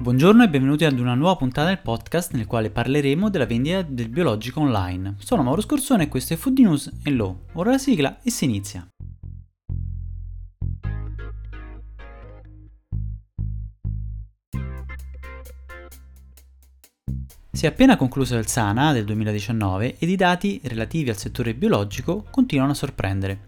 Buongiorno e benvenuti ad una nuova puntata del podcast nel quale parleremo della vendita del biologico online. Sono Mauro Scorsone e questo è Food News e Low. Ora la sigla e si inizia. Si è appena concluso il Sana del 2019 ed i dati relativi al settore biologico continuano a sorprendere.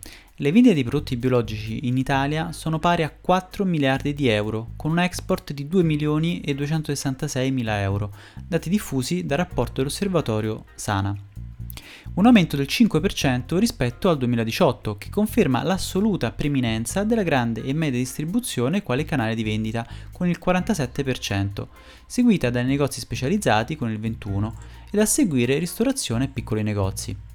Le vendite di prodotti biologici in Italia sono pari a 4 miliardi di euro, con un export di 2 milioni e 266 mila euro, dati diffusi dal rapporto dell'osservatorio Sana un aumento del 5% rispetto al 2018, che conferma l'assoluta preminenza della grande e media distribuzione quale canale di vendita, con il 47%, seguita dai negozi specializzati con il 21% ed a seguire ristorazione e piccoli negozi.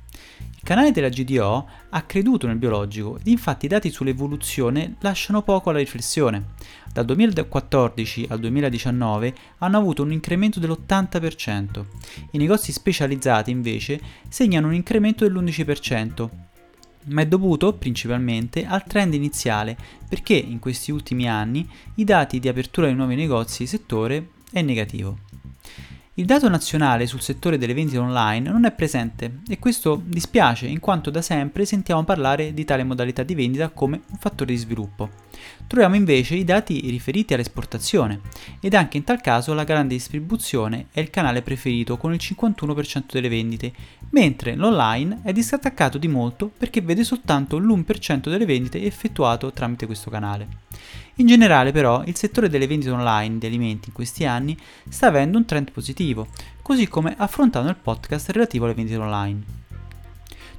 Il canale della GDO ha creduto nel biologico ed infatti i dati sull'evoluzione lasciano poco alla riflessione. Dal 2014 al 2019 hanno avuto un incremento dell'80%. I negozi specializzati invece segnano un incremento dell'11%, ma è dovuto principalmente al trend iniziale perché in questi ultimi anni i dati di apertura di nuovi negozi settore è negativo. Il dato nazionale sul settore delle vendite online non è presente e questo dispiace in quanto da sempre sentiamo parlare di tale modalità di vendita come un fattore di sviluppo. Troviamo invece i dati riferiti all'esportazione ed anche in tal caso la grande distribuzione è il canale preferito con il 51% delle vendite, mentre l'online è distaccato di molto perché vede soltanto l'1% delle vendite effettuato tramite questo canale. In generale però il settore delle vendite online di alimenti in questi anni sta avendo un trend positivo, così come affrontato nel podcast relativo alle vendite online.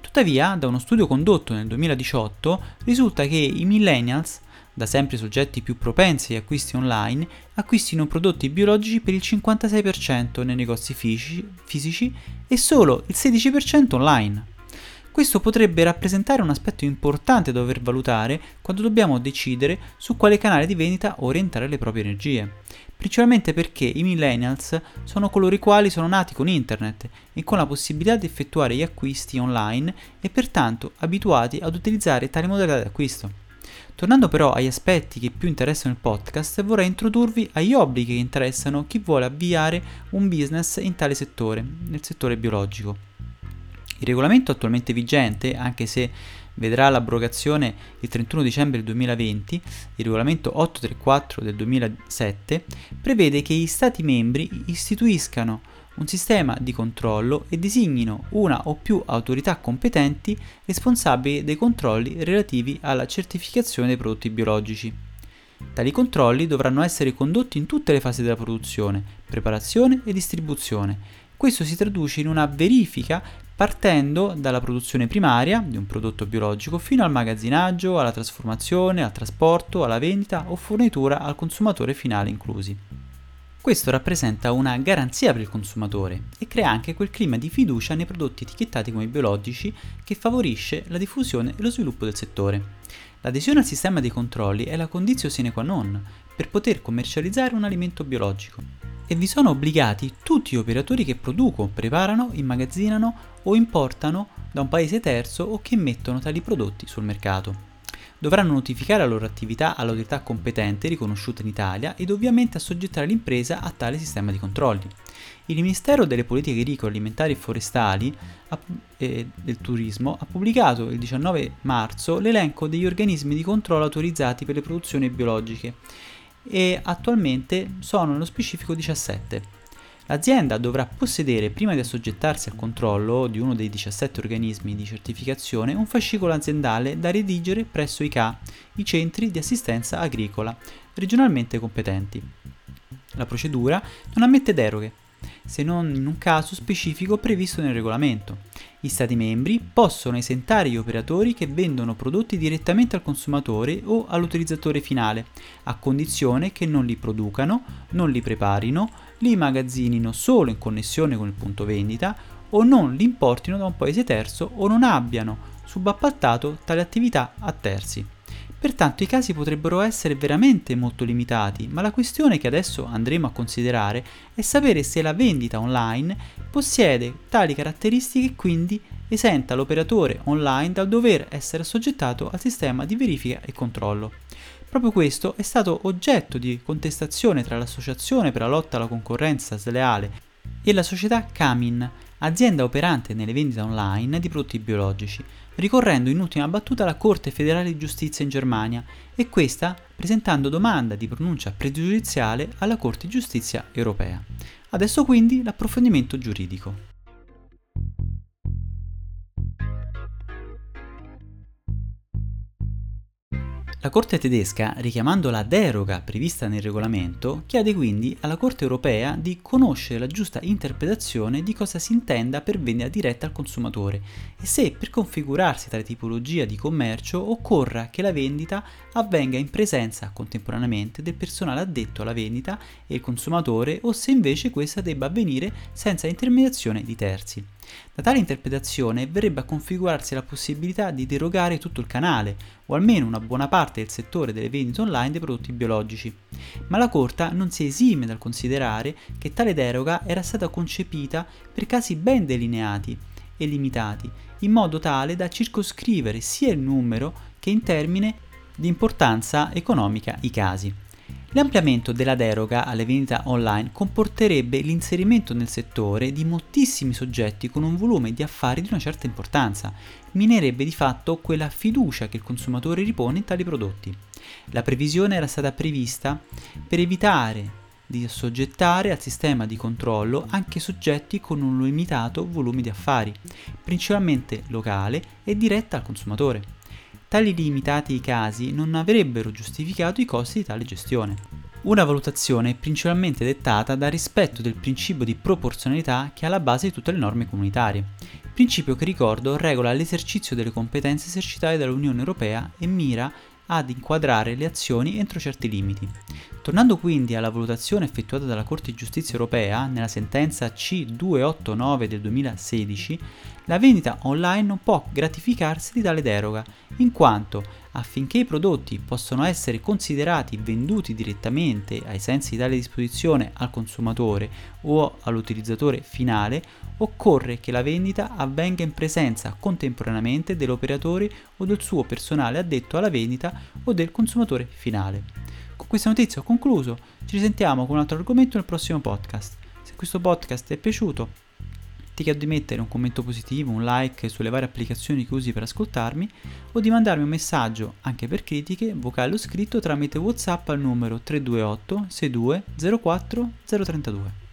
Tuttavia, da uno studio condotto nel 2018, risulta che i millennials, da sempre soggetti più propensi agli acquisti online, acquistino prodotti biologici per il 56% nei negozi fisici e solo il 16% online. Questo potrebbe rappresentare un aspetto importante da dover valutare quando dobbiamo decidere su quale canale di vendita orientare le proprie energie, principalmente perché i millennials sono coloro i quali sono nati con internet e con la possibilità di effettuare gli acquisti online e pertanto abituati ad utilizzare tali modalità di acquisto. Tornando però agli aspetti che più interessano il podcast, vorrei introdurvi agli obblighi che interessano chi vuole avviare un business in tale settore, nel settore biologico. Il regolamento attualmente vigente, anche se vedrà l'abrogazione il 31 dicembre 2020, il regolamento 834 del 2007, prevede che gli Stati membri istituiscano un sistema di controllo e designino una o più autorità competenti responsabili dei controlli relativi alla certificazione dei prodotti biologici. Tali controlli dovranno essere condotti in tutte le fasi della produzione, preparazione e distribuzione. Questo si traduce in una verifica partendo dalla produzione primaria di un prodotto biologico fino al magazzinaggio, alla trasformazione, al trasporto, alla vendita o fornitura al consumatore finale inclusi. Questo rappresenta una garanzia per il consumatore e crea anche quel clima di fiducia nei prodotti etichettati come biologici che favorisce la diffusione e lo sviluppo del settore. L'adesione al sistema dei controlli è la condizione sine qua non per poter commercializzare un alimento biologico e vi sono obbligati tutti gli operatori che producono, preparano, immagazzinano o importano da un paese terzo o che mettono tali prodotti sul mercato. Dovranno notificare la loro attività all'autorità competente riconosciuta in Italia ed ovviamente assoggettare l'impresa a tale sistema di controlli. Il Ministero delle Politiche Agricole, Alimentari e Forestali e del Turismo ha pubblicato il 19 marzo l'elenco degli organismi di controllo autorizzati per le produzioni biologiche e attualmente sono nello specifico 17. L'azienda dovrà possedere, prima di assoggettarsi al controllo di uno dei 17 organismi di certificazione, un fascicolo aziendale da redigere presso i CA, i centri di assistenza agricola, regionalmente competenti. La procedura non ammette deroghe, se non in un caso specifico previsto nel regolamento. Gli Stati membri possono esentare gli operatori che vendono prodotti direttamente al consumatore o all'utilizzatore finale, a condizione che non li producano, non li preparino, li magazzinino solo in connessione con il punto vendita o non li importino da un paese terzo o non abbiano subappaltato tale attività a terzi. Pertanto i casi potrebbero essere veramente molto limitati, ma la questione che adesso andremo a considerare è sapere se la vendita online possiede tali caratteristiche e quindi esenta l'operatore online dal dover essere assoggettato al sistema di verifica e controllo. Proprio questo è stato oggetto di contestazione tra l'Associazione per la lotta alla concorrenza sleale e la società Camin, azienda operante nelle vendite online di prodotti biologici, ricorrendo in ultima battuta alla Corte federale di giustizia in Germania e questa presentando domanda di pronuncia pregiudiziale alla Corte di giustizia europea. Adesso quindi l'approfondimento giuridico. La Corte tedesca, richiamando la deroga prevista nel regolamento, chiede quindi alla Corte europea di conoscere la giusta interpretazione di cosa si intenda per vendita diretta al consumatore e se per configurarsi tale tipologia di commercio occorra che la vendita avvenga in presenza contemporaneamente del personale addetto alla vendita e il consumatore o se invece questa debba avvenire senza intermediazione di terzi. Da tale interpretazione verrebbe a configurarsi la possibilità di derogare tutto il canale, o almeno una buona parte del settore delle vendite online dei prodotti biologici. Ma la Corte non si esime dal considerare che tale deroga era stata concepita per casi ben delineati e limitati, in modo tale da circoscrivere sia il numero che in termine di importanza economica i casi. L'ampliamento della deroga alle vendite online comporterebbe l'inserimento nel settore di moltissimi soggetti con un volume di affari di una certa importanza, minerebbe di fatto quella fiducia che il consumatore ripone in tali prodotti. La previsione era stata prevista per evitare di assoggettare al sistema di controllo anche soggetti con un limitato volume di affari, principalmente locale e diretta al consumatore. Tali limitati casi non avrebbero giustificato i costi di tale gestione. Una valutazione principalmente dettata dal rispetto del principio di proporzionalità che è alla base di tutte le norme comunitarie, principio che ricordo regola l'esercizio delle competenze esercitate dall'Unione Europea e mira ad inquadrare le azioni entro certi limiti. Tornando quindi alla valutazione effettuata dalla Corte di Giustizia Europea nella sentenza C289 del 2016, la vendita online non può gratificarsi di tale deroga, in quanto affinché i prodotti possano essere considerati venduti direttamente ai sensi di tale disposizione al consumatore o all'utilizzatore finale, occorre che la vendita avvenga in presenza contemporaneamente dell'operatore o del suo personale addetto alla vendita o del consumatore finale. Con questa notizia ho concluso, ci risentiamo con un altro argomento nel prossimo podcast. Se questo podcast ti è piaciuto, ti chiedo di mettere un commento positivo, un like sulle varie applicazioni che usi per ascoltarmi o di mandarmi un messaggio, anche per critiche, vocale o scritto tramite WhatsApp al numero 328 62 04 032.